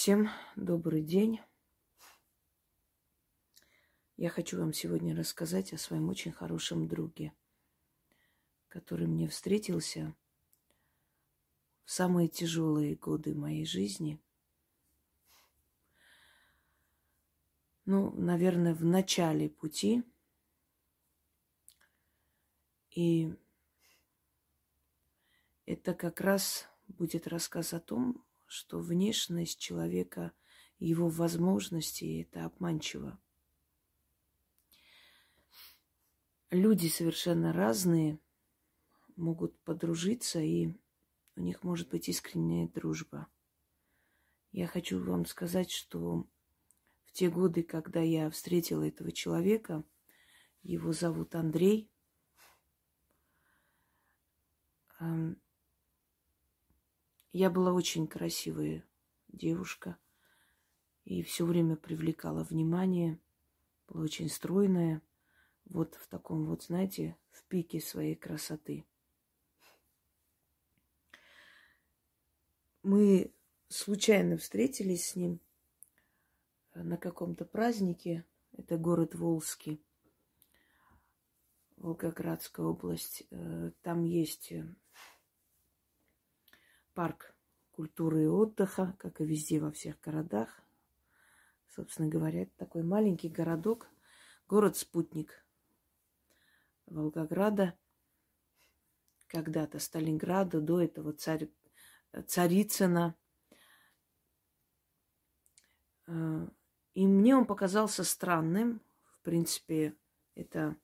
Всем добрый день. Я хочу вам сегодня рассказать о своем очень хорошем друге, который мне встретился в самые тяжелые годы моей жизни. Ну, наверное, в начале пути. И это как раз будет рассказ о том, что внешность человека, его возможности, это обманчиво. Люди совершенно разные могут подружиться, и у них может быть искренняя дружба. Я хочу вам сказать, что в те годы, когда я встретила этого человека, его зовут Андрей, я была очень красивая девушка и все время привлекала внимание, была очень стройная, вот в таком вот, знаете, в пике своей красоты. Мы случайно встретились с ним на каком-то празднике. Это город Волжский, Волгоградская область. Э, там есть э, парк культуры и отдыха, как и везде во всех городах. Собственно говоря, это такой маленький городок, город-спутник Волгограда, когда-то Сталинграда, до этого царь, Царицына. Э, и мне он показался странным. В принципе, это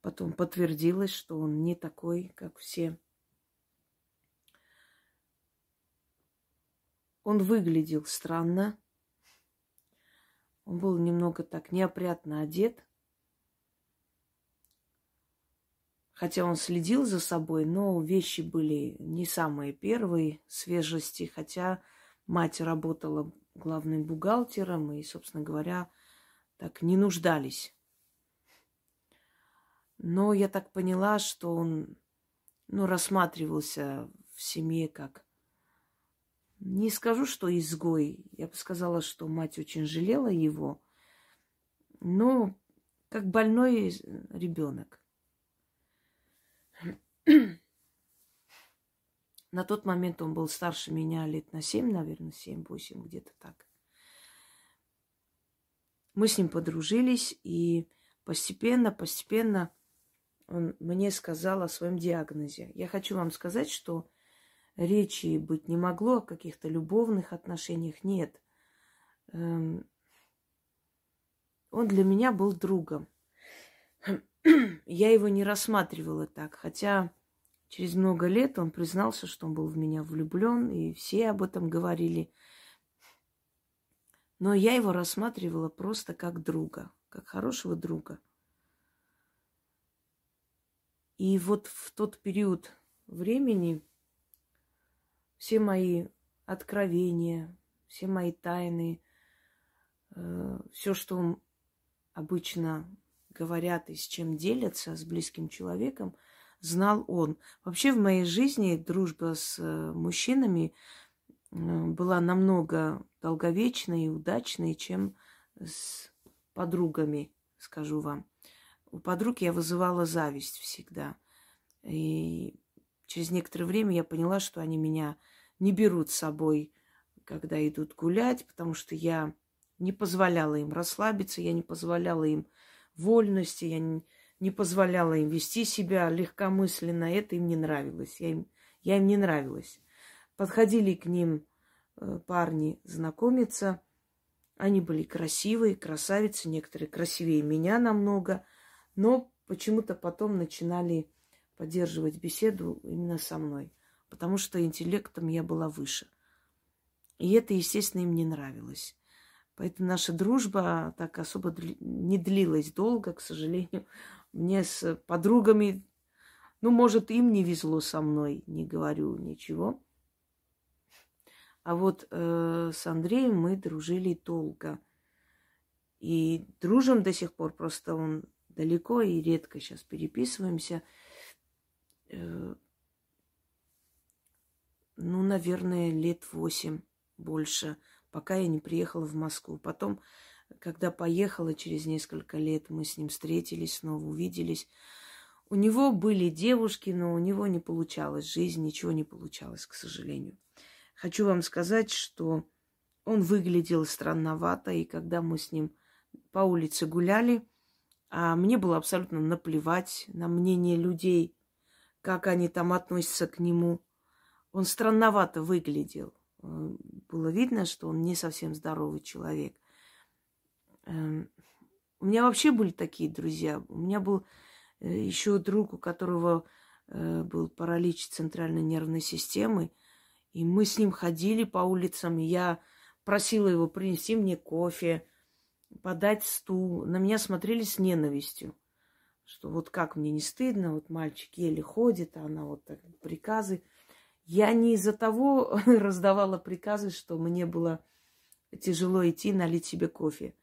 потом подтвердилось, что он не такой, как все Он выглядел странно. Он был немного так неопрятно одет. Хотя он следил за собой, но вещи были не самые первые свежести, хотя мать работала главным бухгалтером и, собственно говоря, так не нуждались. Но я так поняла, что он ну, рассматривался в семье как не скажу, что изгой. Я бы сказала, что мать очень жалела его. Но как больной ребенок. На тот момент он был старше меня лет на семь, наверное, семь-восемь, где-то так. Мы с ним подружились, и постепенно, постепенно он мне сказал о своем диагнозе. Я хочу вам сказать, что речи быть не могло, о каких-то любовных отношениях нет. Эм, он для меня был другом. Я его не рассматривала так, хотя через много лет он признался, что он был в меня влюблен, и все об этом говорили. Но я его рассматривала просто как друга, как хорошего друга. И вот в тот период времени все мои откровения, все мои тайны, э, все, что обычно говорят и с чем делятся с близким человеком, знал он. Вообще в моей жизни дружба с э, мужчинами э, была намного долговечной и удачной, чем с подругами, скажу вам. У подруг я вызывала зависть всегда. И через некоторое время я поняла, что они меня не берут с собой, когда идут гулять, потому что я не позволяла им расслабиться, я не позволяла им вольности, я не, позволяла им вести себя легкомысленно. Это им не нравилось. Я им, я им не нравилась. Подходили к ним э, парни знакомиться. Они были красивые, красавицы, некоторые красивее меня намного, но почему-то потом начинали поддерживать беседу именно со мной потому что интеллектом я была выше. И это, естественно, им не нравилось. Поэтому наша дружба так особо не длилась долго, к сожалению. Мне с подругами, ну, может, им не везло со мной, не говорю ничего. А вот э, с Андреем мы дружили долго. И дружим до сих пор, просто он далеко и редко сейчас переписываемся. Э, ну, наверное, лет восемь больше. пока я не приехала в Москву. Потом, когда поехала через несколько лет, мы с ним встретились, снова увиделись. У него были девушки, но у него не получалось жизнь, ничего не получалось, к сожалению. Хочу вам сказать, что он выглядел странновато, и когда мы с ним по улице гуляли, а мне было абсолютно наплевать на мнение людей, как они там относятся к нему. Он странновато выглядел. Э, было видно, что он не совсем здоровый человек. Эм, у меня вообще были такие друзья. У меня был э, еще друг, у которого э, был паралич центральной нервной системы. И мы с ним ходили по улицам. И я просила его принести мне кофе, подать стул. На меня смотрели с ненавистью. Что вот как мне не стыдно, вот мальчик еле ходит, а она вот так приказы. Я не из-за того раздавала приказы, что мне было тяжело идти налить себе кофе.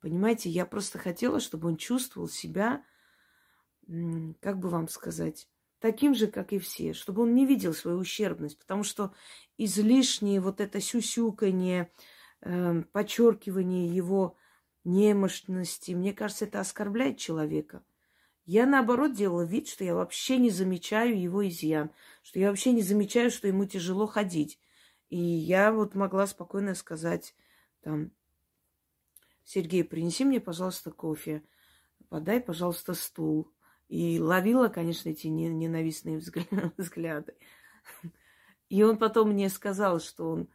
Понимаете, я просто хотела, чтобы он чувствовал себя, как бы вам сказать, таким же, как и все, чтобы он не видел свою ущербность, потому что излишнее вот это сюсюканье, э, подчеркивание его немощности, мне кажется, это оскорбляет человека. Я, наоборот, делала вид, что я вообще не замечаю его изъян, что я вообще не замечаю, что ему тяжело ходить. И я вот могла спокойно сказать, там, Сергей, принеси мне, пожалуйста, кофе, подай, пожалуйста, стул. И ловила, конечно, эти ненавистные взгляды. И он потом мне сказал, что он,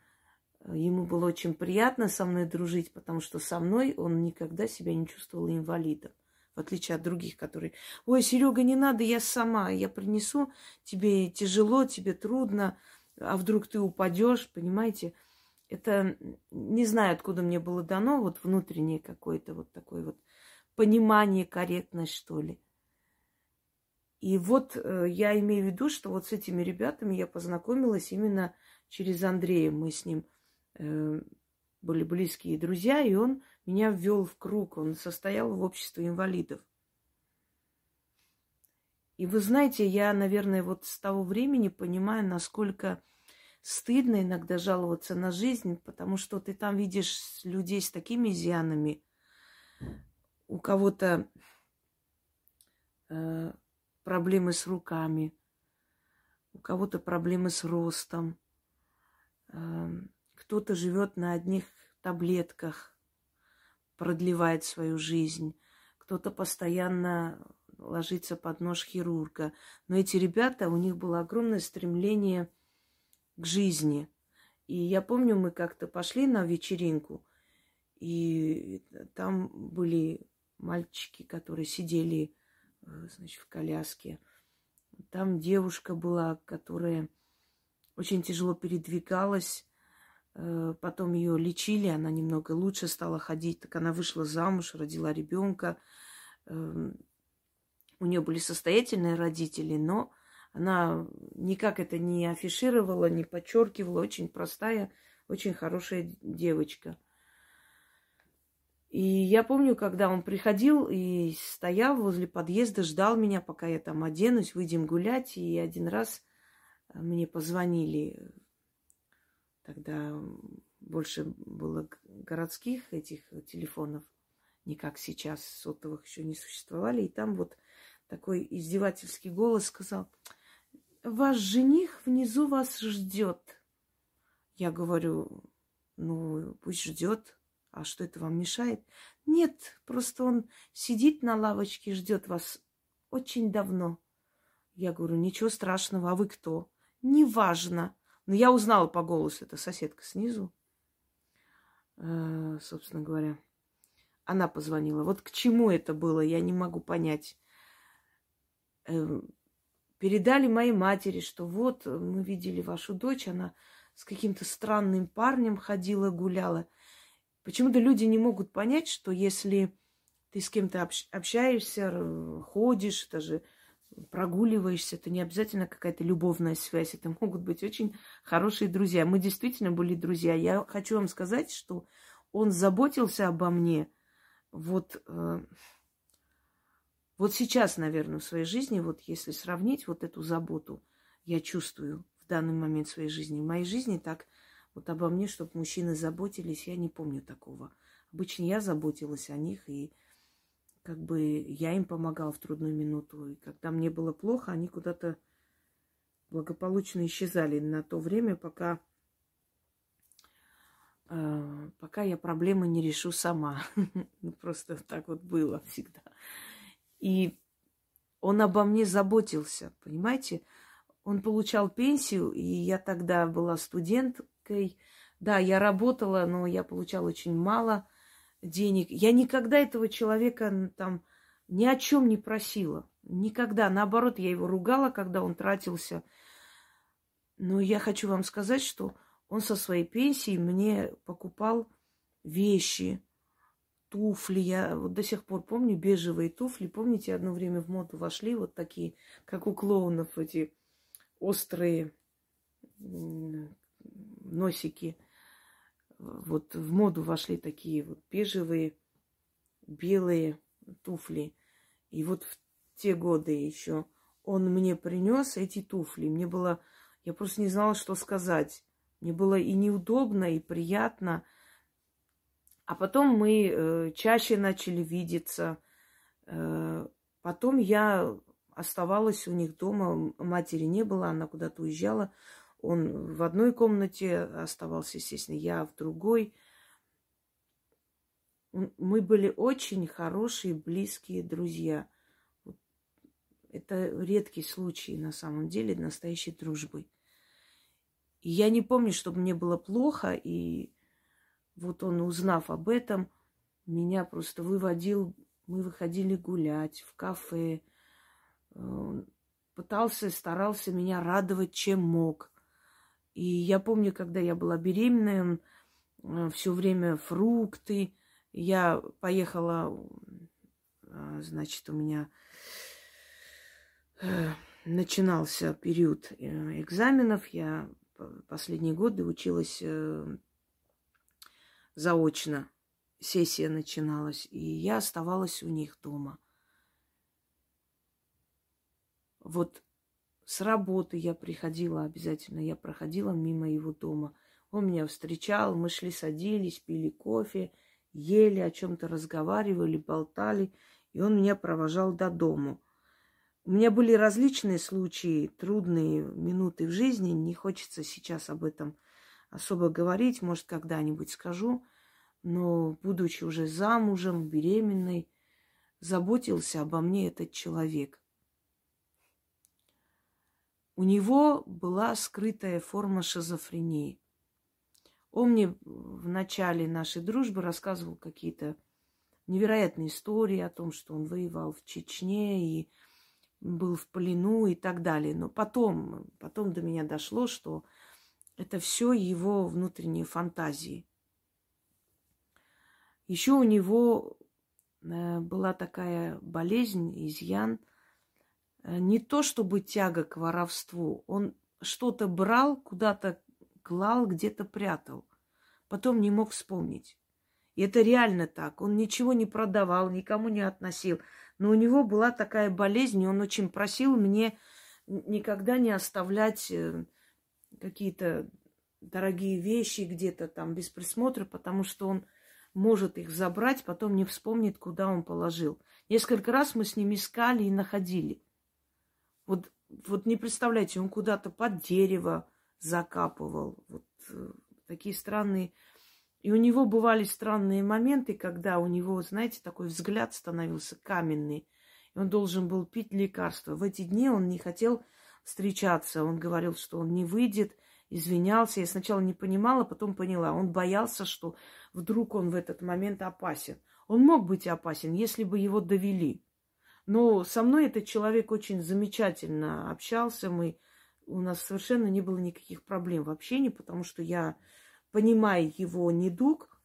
ему было очень приятно со мной дружить, потому что со мной он никогда себя не чувствовал инвалидом. В отличие от других, которые, ой, Серега, не надо, я сама, я принесу, тебе тяжело, тебе трудно, а вдруг ты упадешь, понимаете? Это не знаю, откуда мне было дано, вот внутреннее какое-то вот такое вот понимание, корректность, что ли. И вот э, я имею в виду, что вот с этими ребятами я познакомилась именно через Андрея. Мы с ним э, были близкие друзья, и он меня ввел в круг. Он состоял в обществе инвалидов. И вы знаете, я, наверное, вот с того времени понимаю, насколько стыдно иногда жаловаться на жизнь, потому что ты там видишь людей с такими изъянами. У кого-то э, проблемы с руками, у кого-то проблемы с ростом, э, кто-то живет на одних таблетках, продлевает свою жизнь, кто-то постоянно ложится под нож хирурга. Но эти ребята, у них было огромное стремление – к жизни. И я помню, мы как-то пошли на вечеринку, и там были мальчики, которые сидели, э, значит, в коляске. Там девушка была, которая очень тяжело передвигалась. Э, потом ее лечили, она немного лучше стала ходить. Так она вышла замуж, родила ребенка. Эм, у нее были состоятельные родители, но она никак это не афишировала, не подчеркивала. Очень простая, очень хорошая девочка. И я помню, когда он приходил и стоял возле подъезда, ждал меня, пока я там оденусь, выйдем гулять. И один раз мне позвонили. Тогда больше было городских этих телефонов, не как сейчас, сотовых еще не существовали. И там вот такой издевательский голос сказал, ваш жених внизу вас ждет. Я говорю, ну, пусть ждет. А что это вам мешает? Нет, просто он сидит на лавочке, ждет вас очень давно. Я говорю, ничего страшного, а вы кто? Неважно. Но я узнала по голосу, это соседка снизу, э, собственно говоря. Она позвонила. Вот к чему это было, я не могу понять. Э, передали моей матери, что вот э, мы видели вашу дочь, она с каким-то странным парнем ходила, гуляла. Почему-то люди не могут понять, что если ты с кем-то общаешься, ходишь, даже прогуливаешься, это не обязательно какая-то любовная связь, это могут быть очень хорошие друзья. Мы действительно были друзья. Я хочу вам сказать, что он заботился обо мне. Вот э, вот сейчас, наверное, в своей жизни, вот если сравнить вот эту заботу, я чувствую в данный момент своей жизни. В моей жизни так Вот обо мне, чтобы мужчины заботились, я не помню такого. Обычно я заботилась о них, и как бы я им помогала в трудную минуту. И когда мне было плохо, они куда-то благополучно исчезали на то время, пока, э, пока я проблемы не решу сама. Ну, просто так вот было всегда. И он обо мне заботился, понимаете? Он получал пенсию, и я тогда была студенткой. Да, я работала, но я получала очень мало денег. Я никогда этого человека там ни о чем не просила. Никогда. Наоборот, я его ругала, когда он тратился. Но я хочу вам сказать, что он со своей пенсии мне покупал вещи, туфли. Я вот до сих пор помню бежевые туфли. Помните, одно время в моду вошли вот такие, как у клоунов, эти острые носики. Вот в моду вошли такие вот бежевые, белые туфли. И вот в те годы еще он мне принес эти туфли. Мне было, я просто не знала, что сказать. Мне было и неудобно, и приятно. А потом мы э, чаще начали видеться. Э, потом я оставалась у них дома. Матери не было, она куда-то уезжала. Он в одной комнате оставался, естественно, я в другой. Мы были очень хорошие, близкие друзья. Это редкий случай, на самом деле, настоящей дружбы. И я не помню, чтобы мне было плохо, и вот он, узнав об этом, меня просто выводил, мы выходили гулять в кафе, пытался, старался меня радовать, чем мог. И я помню, когда я была беременная, он все время фрукты. Я поехала, а, значит, у меня э, начинался период э, экзаменов. Я последние годы училась э, заочно. Сессия начиналась, и я оставалась у них дома. Вот с работы я приходила обязательно, я проходила мимо его дома. Он меня встречал, мы шли, садились, пили кофе, ели, о чем-то разговаривали, болтали, и он меня провожал до дому. У меня были различные случаи, трудные минуты в жизни, не хочется сейчас об этом особо говорить, может, когда-нибудь скажу, но, будучи уже замужем, беременной, заботился обо мне этот человек. У него была скрытая форма шизофрении. Он мне в начале нашей дружбы рассказывал какие-то невероятные истории о том, что он воевал в Чечне и был в плену и так далее. Но потом, потом до меня дошло, что это все его внутренние фантазии. Еще у него э, была такая болезнь, изъян – не то чтобы тяга к воровству, он что-то брал, куда-то клал, где-то прятал. Потом не мог вспомнить. И это реально так. Он ничего не продавал, никому не относил. Но у него была такая болезнь, и он очень просил мне никогда не оставлять э, какие-то дорогие вещи где-то там без присмотра, потому что он может их забрать, потом не вспомнит, куда он положил. Несколько раз мы с ним искали и находили. Вот, вот не представляете, он куда-то под дерево закапывал. Вот э, такие странные. И у него бывали странные моменты, когда у него, знаете, такой взгляд становился каменный. И он должен был пить лекарства. В эти дни он не хотел встречаться. Он говорил, что он не выйдет, извинялся. Я сначала не понимала, потом поняла. Он боялся, что вдруг он в этот момент опасен. Он мог быть опасен, если бы его довели. Но со мной этот человек очень замечательно общался. Мы, у нас совершенно не было никаких проблем в общении, потому что я, понимая его недуг,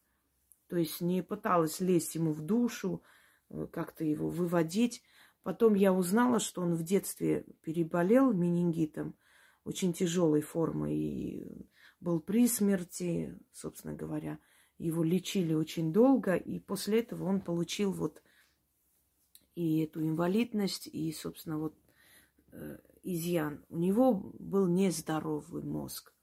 то есть не пыталась лезть ему в душу, э, как-то его выводить. Потом я узнала, что он в детстве переболел менингитом, очень тяжелой формой, и был при смерти, собственно говоря. Его лечили очень долго, и после этого он получил вот и эту инвалидность, и, собственно, вот э, изъян. У него был нездоровый мозг.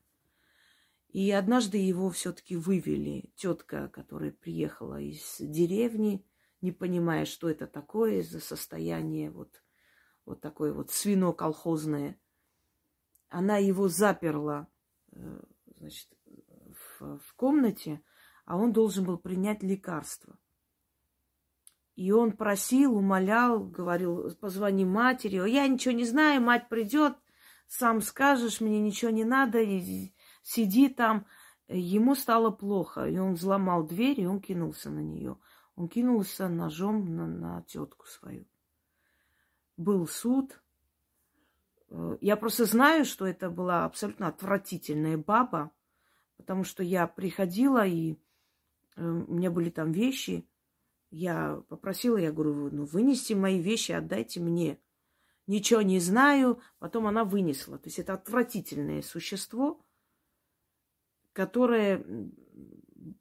И однажды его все-таки вывели. Тетка, которая приехала из деревни, не понимая, что это такое, за состояние вот, вот такое вот свино-колхозное. Она его заперла, э, значит, в, в комнате, а он должен был принять лекарство. И он просил, умолял, говорил, позвони матери. Я ничего не знаю, мать придет, сам скажешь, мне ничего не надо, сиди там. Ему стало плохо, и он взломал дверь, и он кинулся на нее. Он кинулся ножом на, на тетку свою. Был суд. Э, я просто знаю, что это была абсолютно отвратительная баба, потому что я приходила, и э, у меня были там вещи. Я попросила, я говорю, ну вынести мои вещи, отдайте мне ничего не знаю. Потом она вынесла. То есть это отвратительное существо, которое,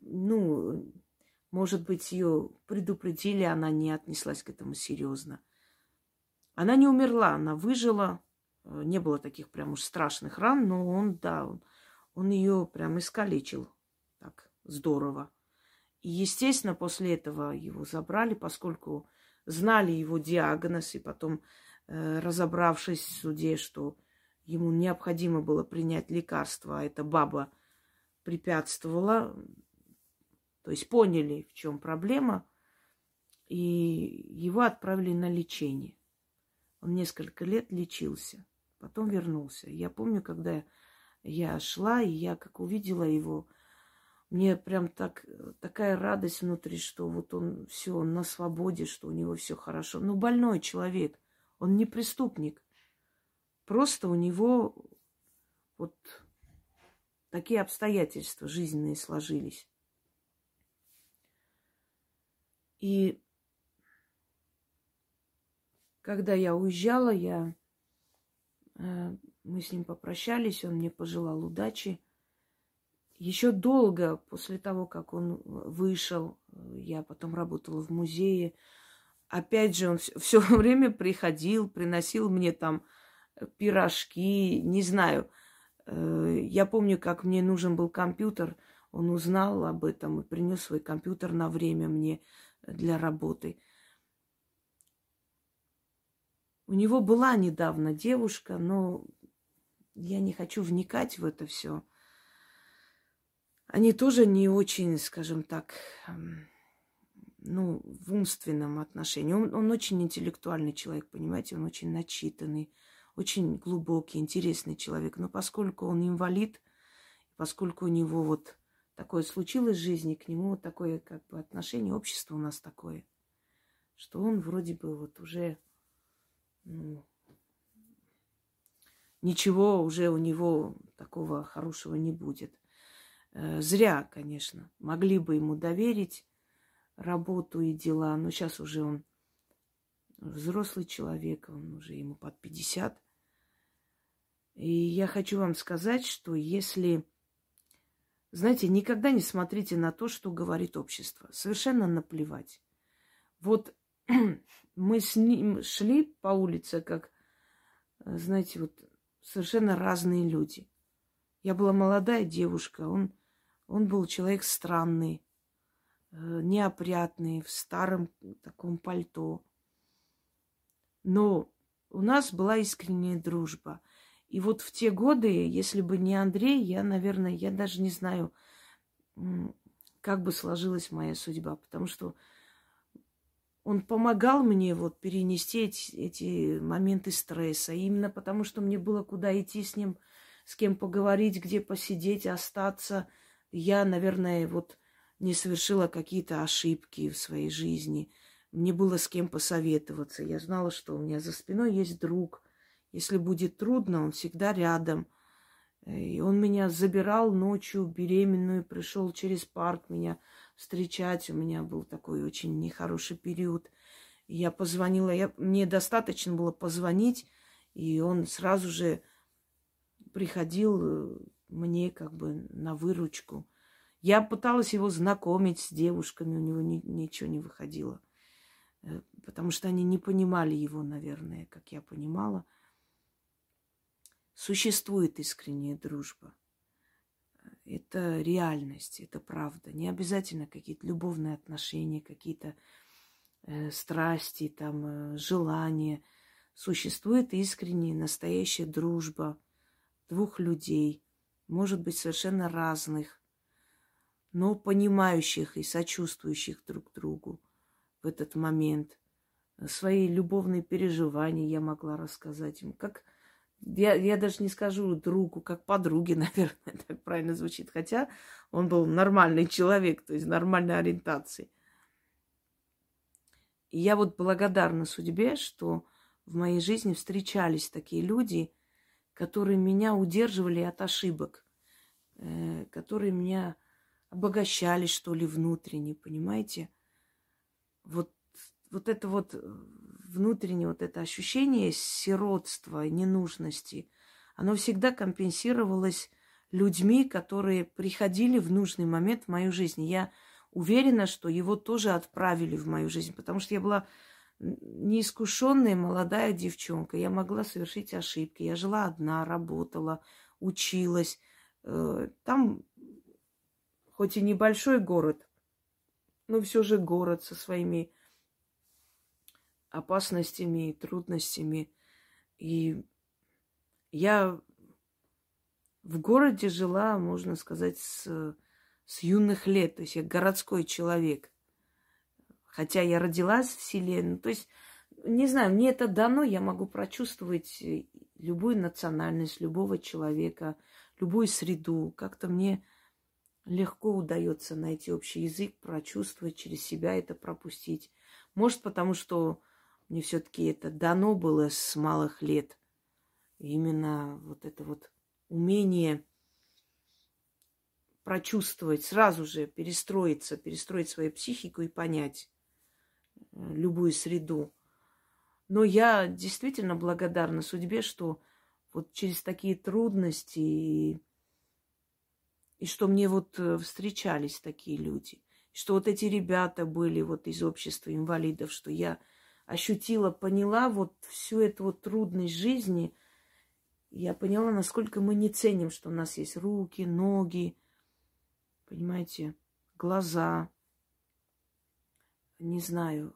ну, может быть, ее предупредили, она не отнеслась к этому серьезно. Она не умерла, она выжила. Не было таких прям уж страшных ран, но он, да, он, он ее прям искалечил так здорово. И, естественно, после этого его забрали, поскольку знали его диагноз, и потом Э, разобравшись в суде, что ему необходимо было принять лекарство, а эта баба препятствовала, то есть поняли, в чем проблема, и его отправили на лечение. Он несколько лет лечился, потом вернулся. Я помню, когда я шла, и я как увидела его, мне прям так, такая радость внутри, что вот он все, он на свободе, что у него все хорошо. Ну, больной человек – он не преступник. Просто у него вот такие обстоятельства жизненные сложились. И когда я уезжала, я, э, мы с ним попрощались, он мне пожелал удачи. Еще долго после того, как он вышел, я потом работала в музее, опять же, он все время приходил, приносил мне там э, пирожки, не знаю. Э, я помню, как мне нужен был компьютер, он узнал об этом и принес свой компьютер на время мне для работы. У него была недавно девушка, но я не хочу вникать в это все. Они тоже не очень, скажем так, ну, в умственном отношении. Он, он очень интеллектуальный человек, понимаете, он очень начитанный, очень глубокий, интересный человек. Но поскольку он инвалид, поскольку у него вот такое случилось в жизни, к нему вот такое как бы отношение, общество у нас такое, что он вроде бы вот уже ну, ничего уже у него такого хорошего не будет. Э, зря, конечно. Могли бы ему доверить работу и дела. Но сейчас уже он взрослый человек, он уже ему под 50. И я хочу вам сказать, что если... Знаете, никогда не смотрите на то, что говорит общество. Совершенно наплевать. Вот мы с ним шли по улице, как, знаете, вот совершенно разные люди. Я была молодая девушка, он, он был человек странный. Э, неопрятный, в старом таком пальто. Но у нас была искренняя дружба. И вот в те годы, если бы не Андрей, я, наверное, я даже не знаю, как бы сложилась моя судьба, потому что он помогал мне вот перенести эти, эти моменты стресса. именно потому, что мне было куда идти с ним, с кем поговорить, где посидеть, остаться. Я, наверное, вот не совершила какие-то ошибки в своей жизни. Мне было с кем посоветоваться. Я знала, что у меня за спиной есть друг. Если будет трудно, он всегда рядом. И он меня забирал ночью беременную, пришел через парк меня встречать. У меня был такой очень нехороший период. Я позвонила, я, мне достаточно было позвонить, и он сразу же приходил э, мне как бы на выручку. Я пыталась его знакомить с девушками, у него ни, ничего не выходило. Э, потому что они не понимали его, наверное, как я понимала. Существует искренняя дружба. это реальность, это правда. Не обязательно какие-то любовные отношения, какие-то э, страсти, там, э, желания. Существует искренняя, настоящая дружба двух людей, может быть, совершенно разных, но понимающих и сочувствующих друг другу в этот момент. Свои любовные переживания я могла рассказать им, как я, я даже не скажу другу, как подруге, наверное, так правильно звучит. Хотя он был нормальный человек, то есть нормальной ориентации. И я вот благодарна судьбе, что в моей жизни встречались такие люди, которые меня удерживали от ошибок, э, которые меня обогащали, что ли, внутренне, понимаете? Вот, вот это вот внутреннее вот это ощущение сиротства, ненужности, оно всегда компенсировалось людьми, которые приходили в нужный момент в мою жизнь. Я уверена, что его тоже отправили в мою жизнь, потому что я была неискушенная молодая девчонка. Я могла совершить ошибки. Я жила одна, работала, училась. Э, там хоть и небольшой город, но все же город со своими опасностями и трудностями. И я в городе жила, можно сказать, с, с юных лет. То есть я городской человек. Хотя я родилась в селе. Ну, то есть, не знаю, мне это дано, я могу прочувствовать любую национальность, любого человека, любую среду. Как-то мне легко удается найти общий язык, прочувствовать через себя это пропустить. Может, потому что мне все-таки это дано было с малых лет. именно вот это вот умение прочувствовать, сразу же перестроиться, перестроить свою психику и понять э, любую среду. Но я действительно благодарна судьбе, что вот через такие трудности и, и что мне вот э, встречались такие люди, что вот эти ребята были вот из общества инвалидов, что я ощутила, поняла вот всю эту вот трудность жизни, я поняла, насколько мы не ценим, что у нас есть руки, ноги, понимаете, глаза. Не знаю,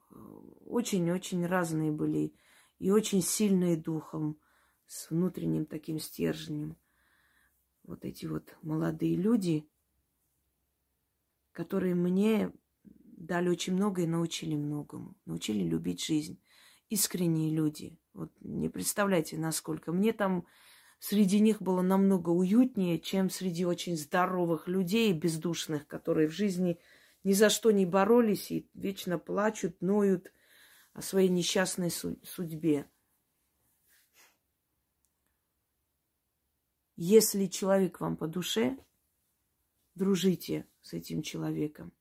очень-очень разные были и очень сильные духом, с внутренним таким стержнем. Вот эти вот молодые люди, которые мне дали очень много и научили многому. Научили любить жизнь. Искренние люди. Вот не представляете, насколько. Мне там среди них было намного уютнее, чем среди очень здоровых людей, бездушных, которые в жизни ни за что не боролись и вечно плачут, ноют о своей несчастной судьбе. Если человек вам по душе, дружите с этим человеком.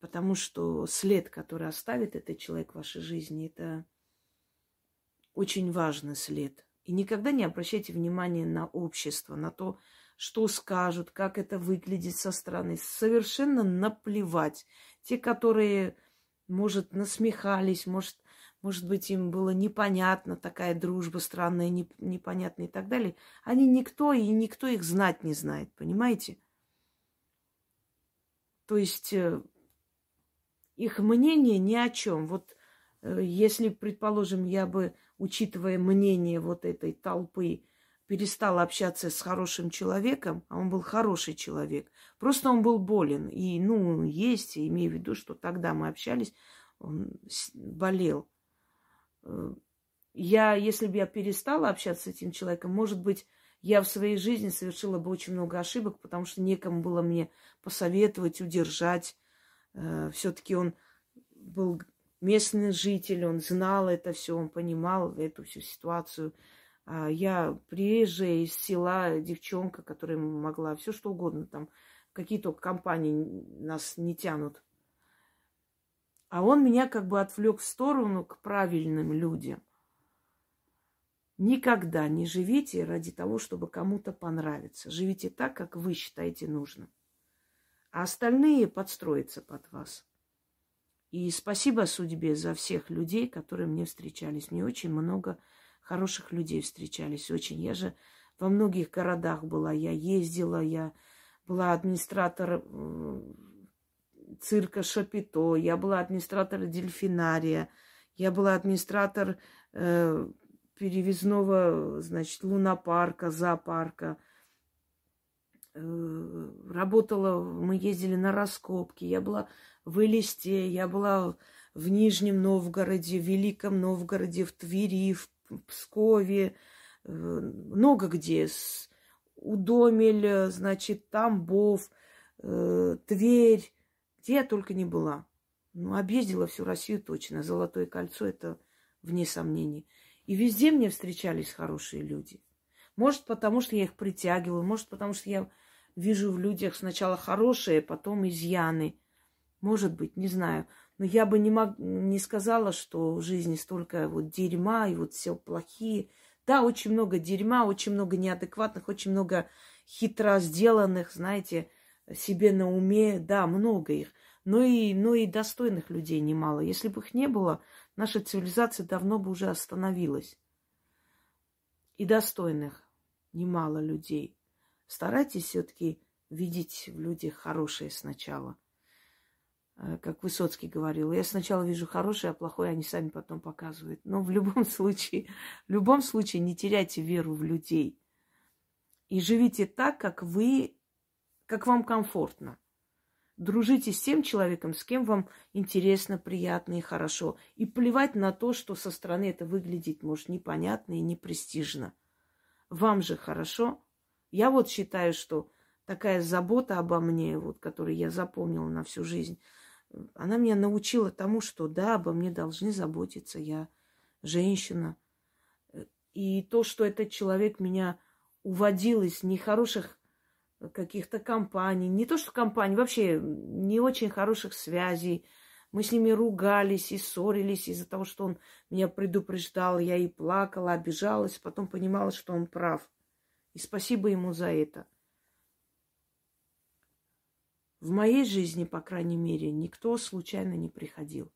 Потому что след, который оставит этот человек в вашей жизни, это очень важный след. И никогда не обращайте внимания на общество, на то, что скажут, как это выглядит со стороны. Совершенно наплевать. Те, которые, может, насмехались, может, может быть, им было непонятно, такая дружба странная, непонятная и так далее. Они никто, и никто их знать не знает, понимаете? То есть э, их мнение ни о чем. Вот э, если, предположим, я бы, учитывая мнение вот этой толпы, перестала общаться с хорошим человеком, а он был хороший человек, просто он был болен. И, ну, есть, имею в виду, что тогда мы общались, он болел. Э, я, если бы я перестала общаться с этим человеком, может быть, я в своей жизни совершила бы очень много ошибок, потому что некому было мне посоветовать, удержать, Э, все-таки он был местный житель, он знал это все, он понимал эту всю ситуацию. А я приезжая из села, девчонка, которая могла все что угодно, там какие-то компании нас не тянут. А он меня как бы отвлек в сторону к правильным людям. Никогда не живите ради того, чтобы кому-то понравиться. Живите так, как вы считаете нужным а остальные подстроятся под вас. И спасибо судьбе за всех людей, которые мне встречались. Мне очень много хороших людей встречались. Очень. Я же во многих городах была. Я ездила, я была администратор цирка Шапито, я была администратор дельфинария, я была администратор э, перевезного, значит, лунопарка, зоопарка. Э, работала, мы ездили на раскопки, я была в Элисте, я была в Нижнем Новгороде, в Великом Новгороде, в Твери, в Пскове, э, много где. Удомель, значит, Тамбов, э, Тверь, где я только не была. Ну, объездила всю Россию точно. Золотое кольцо это вне сомнений. И везде мне встречались хорошие люди. Может, потому что я их притягиваю, может, потому что я вижу в людях сначала хорошие, потом изъяны. Может быть, не знаю. Но я бы не, мог, не сказала, что в жизни столько вот дерьма и вот все плохие. Да, очень много дерьма, очень много неадекватных, очень много хитро сделанных, знаете, себе на уме. Да, много их. Но и, но и достойных людей немало. Если бы их не было, наша цивилизация давно бы уже остановилась. И достойных немало людей. Старайтесь все-таки видеть в людях хорошее сначала. Э, как Высоцкий говорил, я сначала вижу хорошее, а плохое они сами потом показывают. Но в любом случае, в любом случае не теряйте веру в людей. И живите так, как вы, как вам комфортно. Дружите с тем человеком, с кем вам интересно, приятно и хорошо. И плевать на то, что со стороны это выглядит, может, непонятно и непрестижно. Вам же хорошо. Я вот считаю, что такая забота обо мне, вот, которую я запомнила на всю жизнь, она меня научила тому, что да, обо мне должны заботиться, я женщина. И то, что этот человек меня уводил из нехороших каких-то компаний, не то что компаний, вообще не очень хороших связей. Мы с ними ругались и ссорились из-за того, что он меня предупреждал. Я и плакала, обижалась, потом понимала, что он прав. И спасибо ему за это. В моей жизни, по крайней мере, никто случайно не приходил.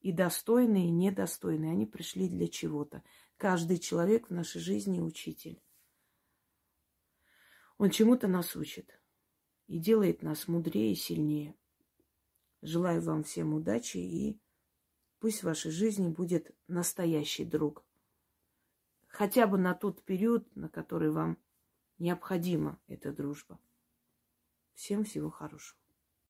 И достойные, и недостойные, они пришли для чего-то. Каждый человек в нашей жизни учитель. Он чему-то нас учит и делает нас мудрее и сильнее. Желаю вам всем удачи и пусть в вашей жизни будет настоящий друг. Хотя бы на тот период, на который вам необходима эта дружба. Всем всего хорошего.